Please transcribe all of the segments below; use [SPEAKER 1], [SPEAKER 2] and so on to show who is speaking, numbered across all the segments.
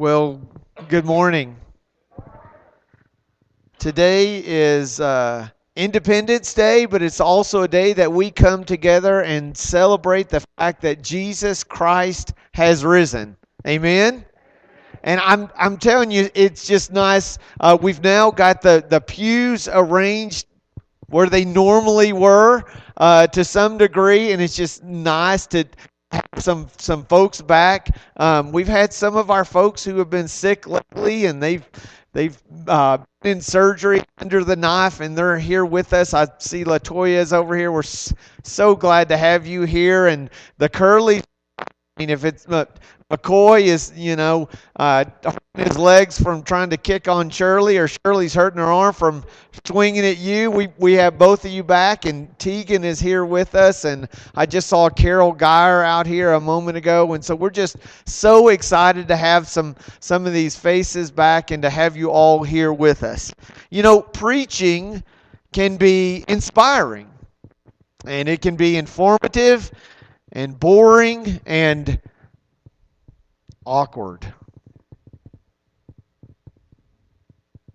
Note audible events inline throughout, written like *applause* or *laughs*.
[SPEAKER 1] Well, good morning. Today is uh, Independence Day, but it's also a day that we come together and celebrate the fact that Jesus Christ has risen. Amen. And I'm I'm telling you, it's just nice. Uh, we've now got the the pews arranged where they normally were uh, to some degree, and it's just nice to some some folks back. Um, we've had some of our folks who have been sick lately, and they've they've uh, been in surgery under the knife, and they're here with us. I see Latoya's over here. We're so glad to have you here, and the Curley. I mean, if it's uh, McCoy is, you know, uh, his legs from trying to kick on Shirley, or Shirley's hurting her arm from swinging at you. We we have both of you back, and Tegan is here with us, and I just saw Carol Geyer out here a moment ago, and so we're just so excited to have some some of these faces back and to have you all here with us. You know, preaching can be inspiring, and it can be informative and boring and awkward.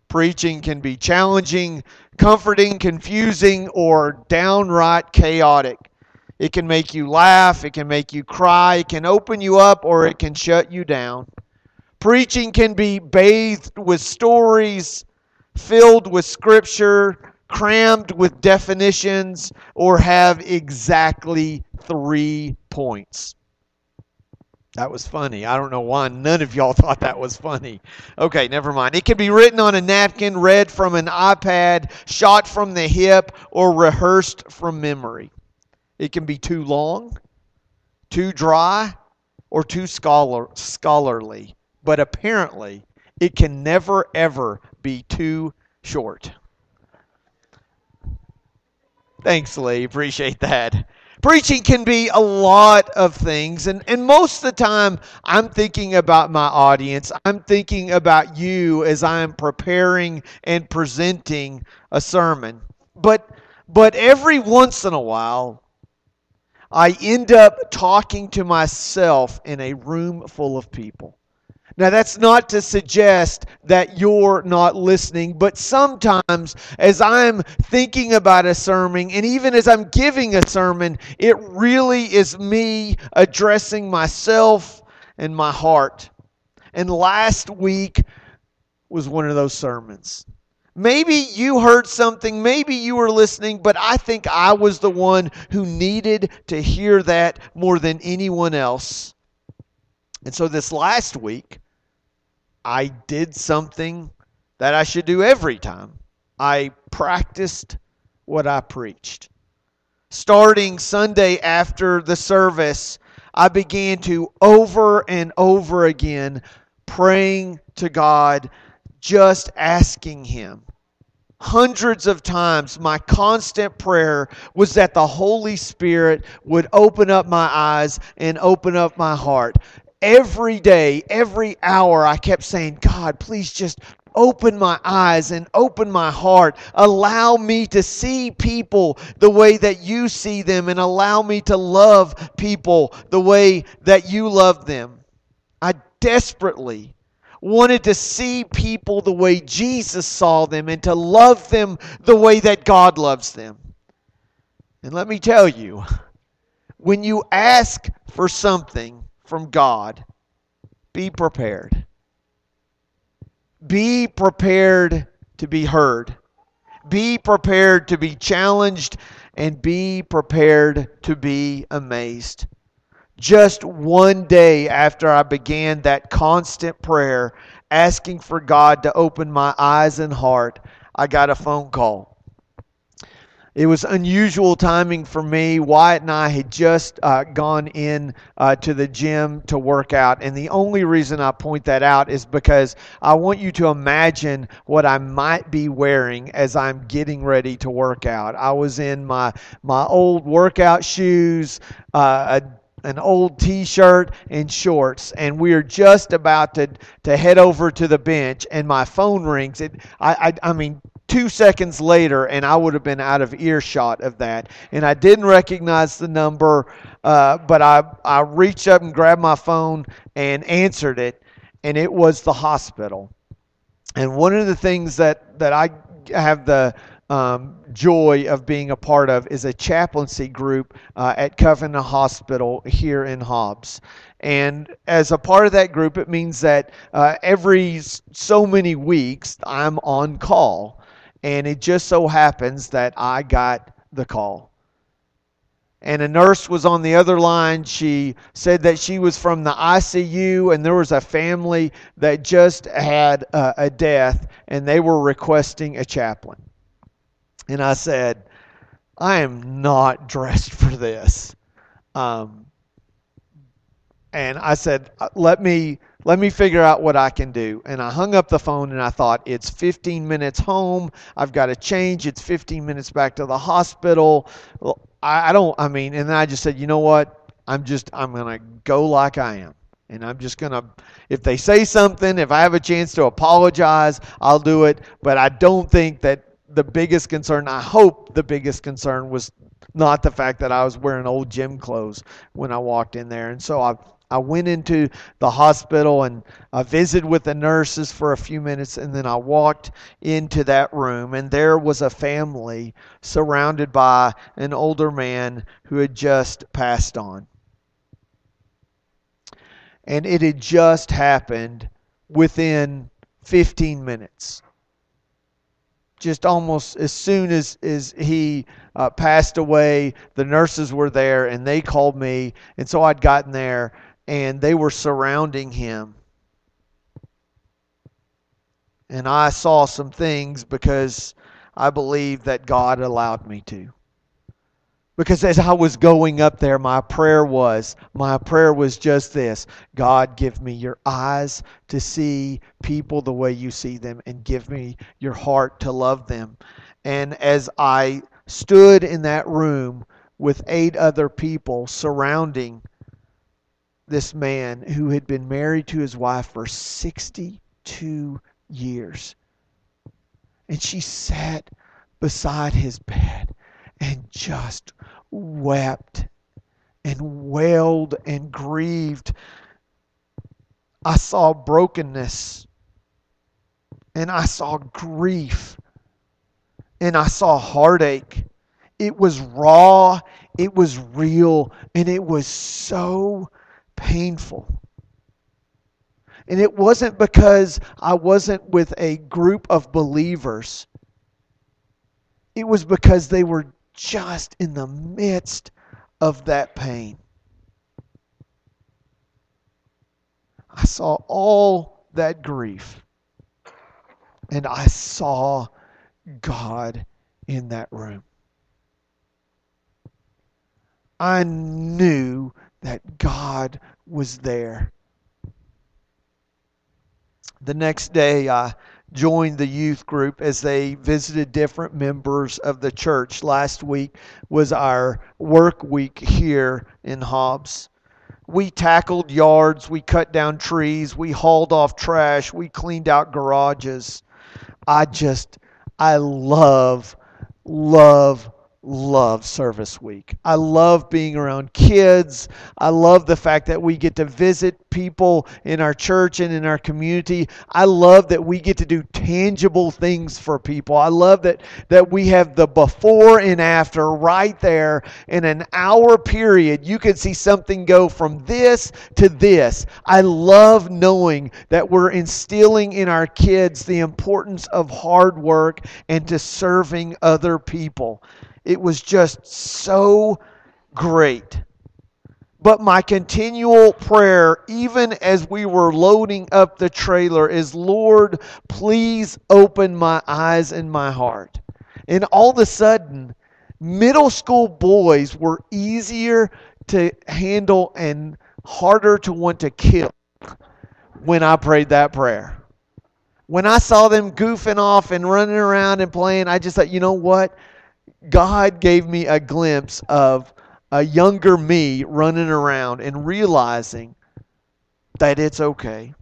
[SPEAKER 1] Preaching can be challenging, comforting, confusing, or downright chaotic. It can make you laugh, it can make you cry, it can open you up, or it can shut you down. Preaching can be bathed with stories, filled with scripture, crammed with definitions, or have exactly three points. That was funny. I don't know why none of y'all *laughs* thought that was funny. Okay, never mind. It can be written on a napkin, read from an iPad, shot from the hip, or rehearsed from memory. It can be too long, too dry, or too scholar, scholarly. But apparently, it can never, ever be too short. Thanks, Lee. Appreciate that. Preaching can be a lot of things and, and most of the time i'm thinking about my audience. I'm thinking about you as i'm preparing and presenting a sermon. But but every once in a while i end up talking to myself in a room full of people now, that's not to suggest that you're not listening, but sometimes as I'm thinking about a sermon, and even as I'm giving a sermon, it really is me addressing myself and my heart. And last week was one of those sermons. Maybe you heard something, maybe you were listening, but I think I was the one who needed to hear that more than anyone else. And so this last week, I did something that I should do every time. I practiced what I preached. Starting Sunday after the service, I began to over and over again praying to God, just asking Him. Hundreds of times, my constant prayer was that the Holy Spirit would open up my eyes and open up my heart every day, every hour, I kept saying, God, please just open my eyes and open my heart. Allow me to see people the way that you see them and allow me to love people the way that you love them. I desperately wanted to see people the way Jesus saw them and to love them the way that God loves them. And let me tell you, when you ask for something, from God, be prepared. Be prepared to be heard. Be prepared to be challenged and be prepared to be amazed. Just one day after I began that constant prayer, asking for God to open my eyes and heart, I got a phone call. It was unusual timing for me. Wyatt and I had just uh, gone in uh, to the gym to work out. And the only reason I point that out is because I want you to imagine what I might be wearing as I'm getting ready to work out. I was in my, my old workout shoes, uh, a an old t-shirt and shorts and we are just about to to head over to the bench and my phone rings it i i, I mean two seconds later, and I would have been out of earshot of that. And I didn't recognize the number, uh, but I, I reached up and grabbed my phone and answered it. and it was the hospital. And one of the things that, that I have the um, joy of being a part of is a chaplaincy group uh, at Covenant Hospital here in Hobbs. And as a part of that group, it means that uh, every so many weeks I'm on call. And it just so happens that I got the call. And a nurse was on the other line. She said that she was from the ICU, and there was a family that just had a, a death, and they were requesting a chaplain. And I said, I am not dressed for this. Um, and I said, uh, let me let me figure out what I can do. And I hung up the phone and I thought, it's 15 minutes home. I've got to change. It's 15 minutes back to the hospital. I, don't, I mean, and then I just said, you know what? I'm just, I'm going to go like I am. And I'm just going to, if they say something, if I have a chance to apologize, I'll do it. But I don't think that the biggest concern, I hope the biggest concern was not the fact that I was wearing old gym clothes when I walked in there. And so I I went into the hospital and I visited with the nurses for a few minutes, and then I walked into that room, and there was a family surrounded by an older man who had just passed on. And it had just happened within 15 minutes. Just almost as soon as, as he uh, passed away, the nurses were there and they called me. And so I'd gotten there and they were surrounding him. And I saw some things because I believe that God allowed me to. Because as I was going up there, my prayer was, my prayer was just this God, give me your eyes to see people the way you see them, and give me your heart to love them. And as I stood in that room with eight other people surrounding this man who had been married to his wife for 62 years. And she sat beside his bed and just wept and wailed and grieved. I saw brokenness and I saw grief and I saw heartache. It was raw, it was real, and it was so painful. And it wasn't because I wasn't with a group of believers. It was because they were just in the midst of that pain. I saw all that grief. And I saw God in that room. I knew that God was there. The next day, I joined the youth group as they visited different members of the church. Last week was our work week here in Hobbs. We tackled yards, we cut down trees, we hauled off trash, we cleaned out garages. I just, I love, love, love Service Week. I love being around kids. I love the fact that we get to visit people in our church and in our community. I love that we get to do tangible things for people. I love that that we have the before and after right there in an hour period. You can see something go from this to this. I love knowing that we're instilling in our kids the importance of hard work and to serving other people. It was just so great. But my continual prayer, even as we were loading up the trailer, is Lord, please open my eyes and my heart. And all of a sudden, middle school boys were easier to handle and harder to want to kill when I prayed that prayer. When I saw them goofing off and running around and playing, I just thought, you know what? God gave me a glimpse of a younger me running around and realizing that it's okay.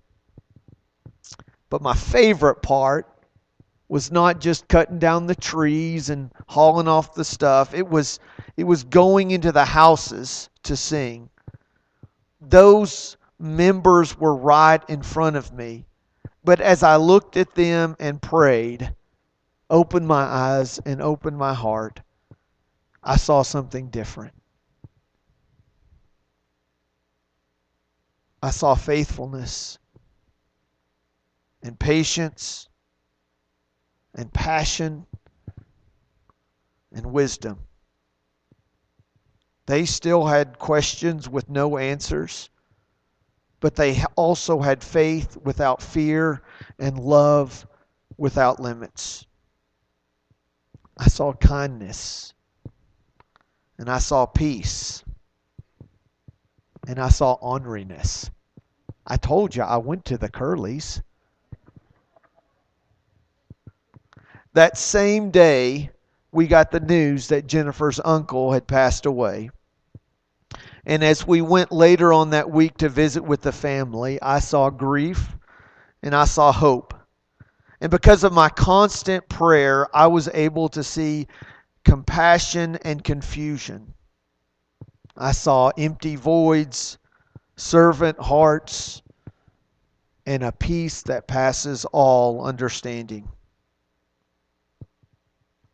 [SPEAKER 1] But my favorite part was not just cutting down the trees and hauling off the stuff. It was it was going into the houses to sing. Those members were right in front of me. But as I looked at them and prayed, opened my eyes and opened my heart, I saw something different. I saw faithfulness and patience and passion and wisdom. They still had questions with no answers, but they also had faith without fear and love without limits. I saw kindness and I saw peace and I saw orneriness. I told you I went to the Curleys. That same day, we got the news that Jennifer's uncle had passed away. And as we went later on that week to visit with the family, I saw grief and I saw hope. And because of my constant prayer, I was able to see compassion and confusion. I saw empty voids, servant hearts, and a peace that passes all understanding.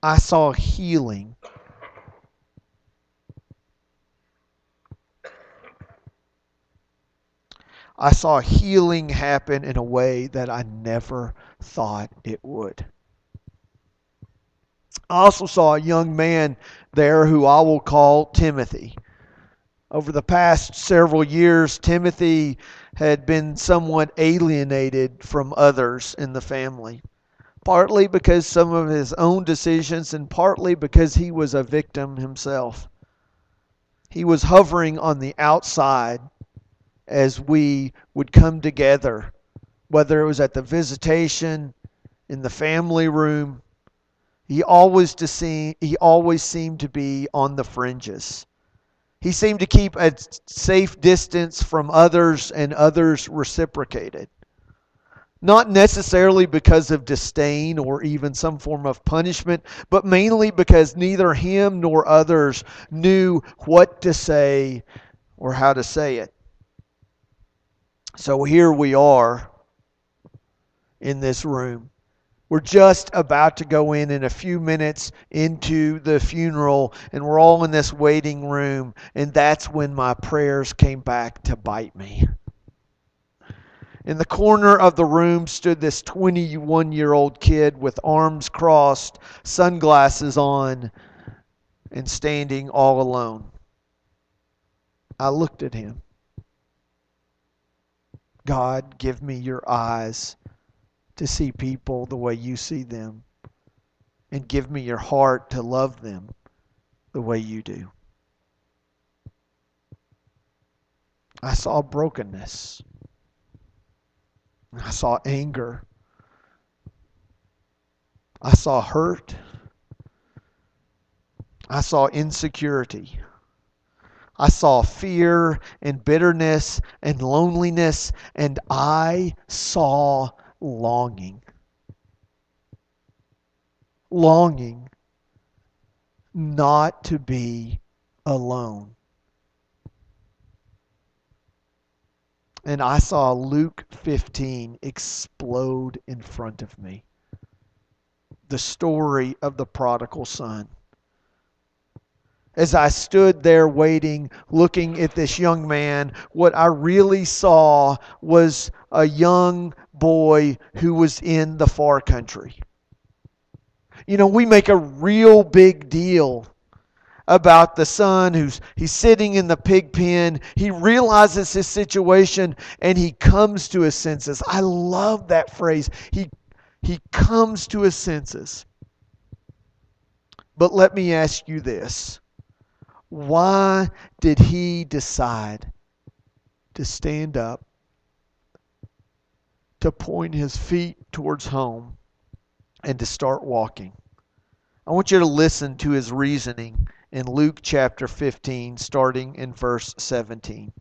[SPEAKER 1] I saw healing. I saw healing happen in a way that I never thought it would. I also saw a young man there who I will call Timothy. Over the past several years, Timothy had been somewhat alienated from others in the family, partly because some of his own decisions and partly because he was a victim himself. He was hovering on the outside as we would come together, whether it was at the visitation, in the family room. He always to see, he always seemed to be on the fringes. He seemed to keep a safe distance from others, and others reciprocated. Not necessarily because of disdain or even some form of punishment, but mainly because neither him nor others knew what to say or how to say it. So here we are in this room. We're just about to go in in a few minutes into the funeral, and we're all in this waiting room, and that's when my prayers came back to bite me. In the corner of the room stood this 21 year old kid with arms crossed, sunglasses on, and standing all alone. I looked at him. God, give me your eyes to see people the way you see them. And give me your heart to love them the way you do. I saw brokenness. I saw anger. I saw hurt. I saw insecurity. I saw fear and bitterness and loneliness, and I saw longing. Longing not to be alone. And I saw Luke 15 explode in front of me. The story of the prodigal son as I stood there waiting, looking at this young man, what I really saw was a young boy who was in the far country. You know, we make a real big deal about the son who's he's sitting in the pig pen. He realizes his situation and he comes to his senses. I love that phrase. He he comes to his senses. But let me ask you this. Why did he decide to stand up, to point his feet towards home, and to start walking? I want you to listen to his reasoning in Luke chapter 15, starting in verse 17.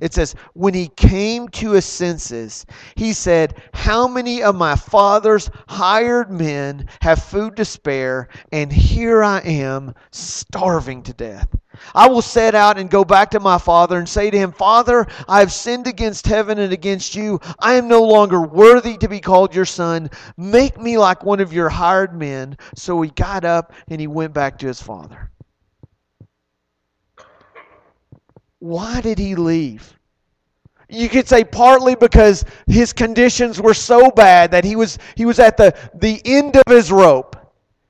[SPEAKER 1] It says, When he came to his senses, he said, How many of my father's hired men have food to spare, and here I am starving to death? I will set out and go back to my father and say to him, Father, I have sinned against heaven and against you. I am no longer worthy to be called your son. Make me like one of your hired men. So he got up and he went back to his father. Why did he leave? You could say partly because his conditions were so bad that he was he was at the, the end of his rope.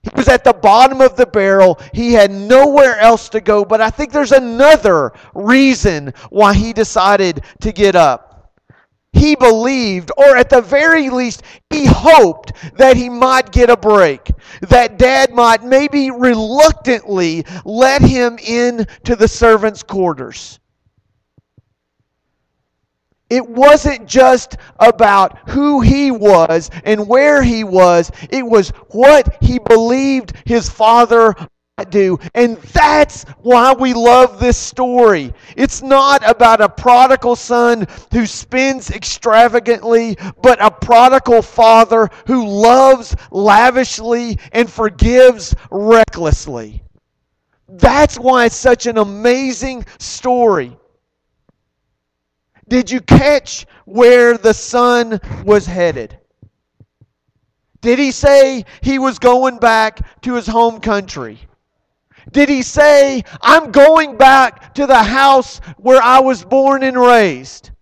[SPEAKER 1] He was at the bottom of the barrel. He had nowhere else to go. But I think there's another reason why he decided to get up. He believed, or at the very least, he hoped that he might get a break. That dad might maybe reluctantly let him into the servants' quarters. It wasn't just about who he was and where he was, it was what he believed his father might do. And that's why we love this story. It's not about a prodigal son who spends extravagantly, but a prodigal father who loves lavishly and forgives recklessly. That's why it's such an amazing story. Did you catch where the son was headed? Did he say he was going back to his home country? Did he say, I'm going back to the house where I was born and raised?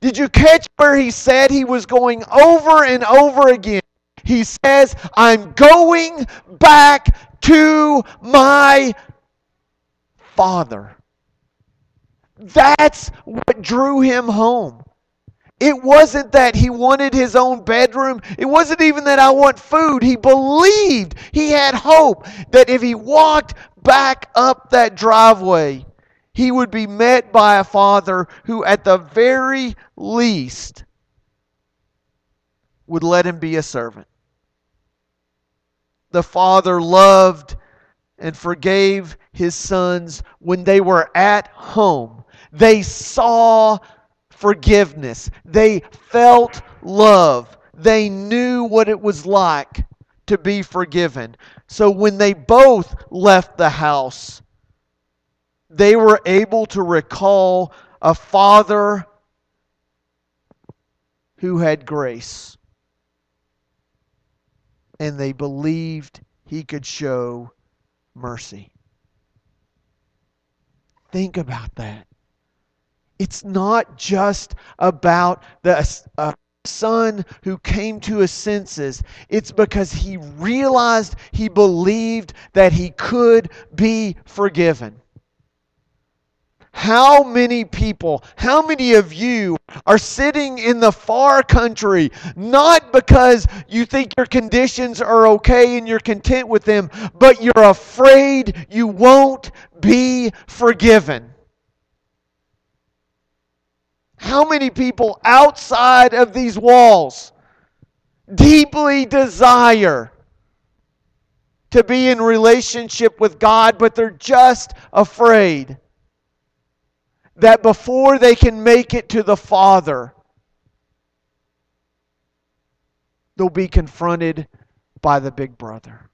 [SPEAKER 1] Did you catch where he said he was going over and over again? He says, I'm going back to my father. That's what drew him home. It wasn't that he wanted his own bedroom. It wasn't even that I want food. He believed, he had hope that if he walked back up that driveway, he would be met by a father who, at the very least, would let him be a servant. The father loved and forgave his sons when they were at home they saw forgiveness. They felt love. They knew what it was like to be forgiven. So when they both left the house, they were able to recall a father who had grace. And they believed he could show mercy. Think about that. It's not just about the uh, son who came to his senses. It's because he realized, he believed that he could be forgiven. How many people, how many of you are sitting in the far country not because you think your conditions are okay and you're content with them, but you're afraid you won't be forgiven? How many people outside of these walls deeply desire to be in relationship with God, but they're just afraid that before they can make it to the Father, they'll be confronted by the big brother.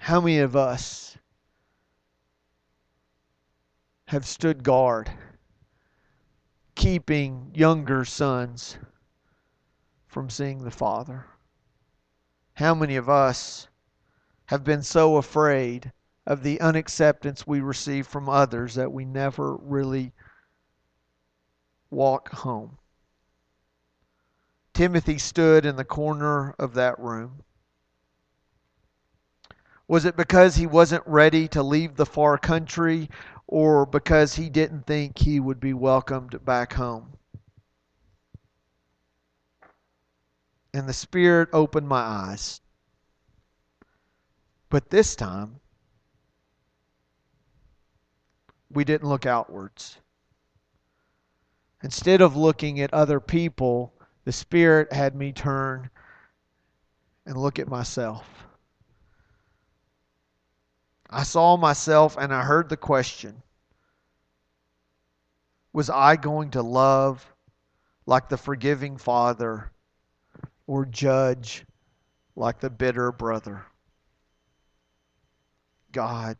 [SPEAKER 1] How many of us have stood guard, keeping younger sons from seeing the Father? How many of us have been so afraid of the unacceptance we receive from others that we never really walk home? Timothy stood in the corner of that room. Was it because he wasn't ready to leave the far country or because he didn't think he would be welcomed back home. And the Spirit opened my eyes. But this time, we didn't look outwards. Instead of looking at other people, the Spirit had me turn and look at myself. I saw myself and I heard the question Was I going to love like the forgiving Father or judge like the bitter brother. God,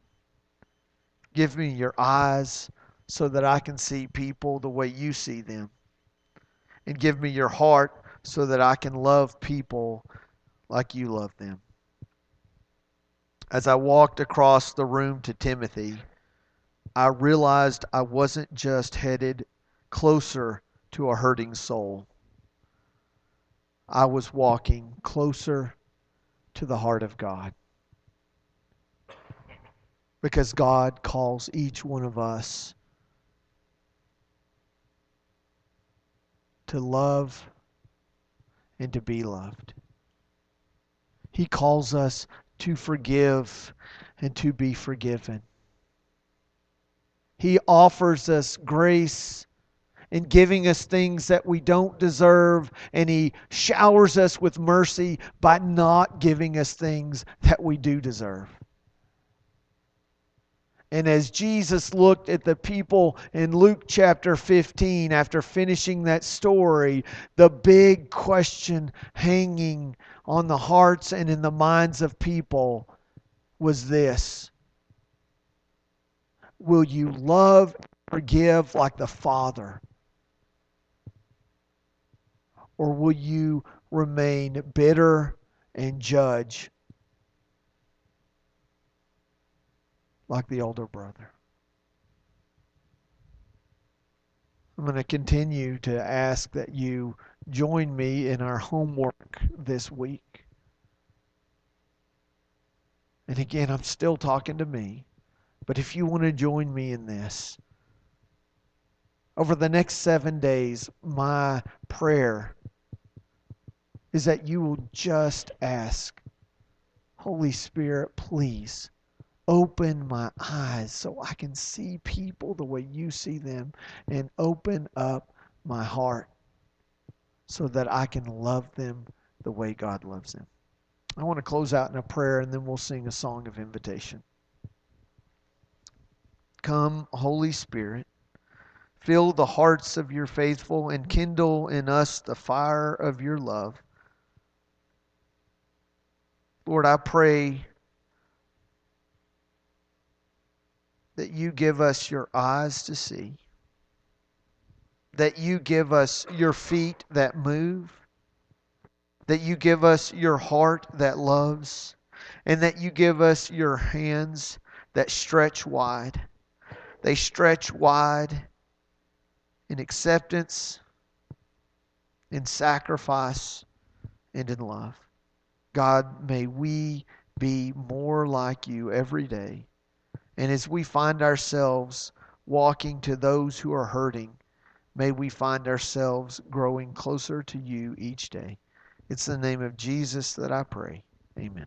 [SPEAKER 1] give me your eyes so that I can see people the way you see them. And give me your heart so that I can love people like you love them. As I walked across the room to Timothy, I realized I wasn't just headed closer to a hurting soul. I was walking closer to the heart of God. Because God calls each one of us to love and to be loved. He calls us to forgive and to be forgiven. He offers us grace in giving us things that we don't deserve, and He showers us with mercy by not giving us things that we do deserve. And as Jesus looked at the people in Luke chapter 15, after finishing that story, the big question hanging on the hearts and in the minds of people was this Will you love, and forgive like the Father? Or will you remain bitter and judge like the older brother? I'm going to continue to ask that you join me in our homework this week. And again, I'm still talking to me, but if you want to join me in this, over the next seven days, my prayer is that you will just ask, Holy Spirit, please open my eyes so I can see people the way you see them and open up my heart so that I can love them the way God loves them. I want to close out in a prayer and then we'll sing a song of invitation. Come, Holy Spirit, fill the hearts of your faithful and kindle in us the fire of your love. Lord, I pray that you give us your eyes to see, that you give us your feet that move, that you give us your heart that loves, and that you give us your hands that stretch wide. They stretch wide in acceptance, in sacrifice, and in love. God, may we be more like you every day. And as we find ourselves walking to those who are hurting, may we find ourselves growing closer to you each day. It's the name of Jesus that I pray. Amen.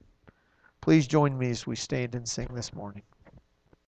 [SPEAKER 1] Please join me as we stand and sing this morning.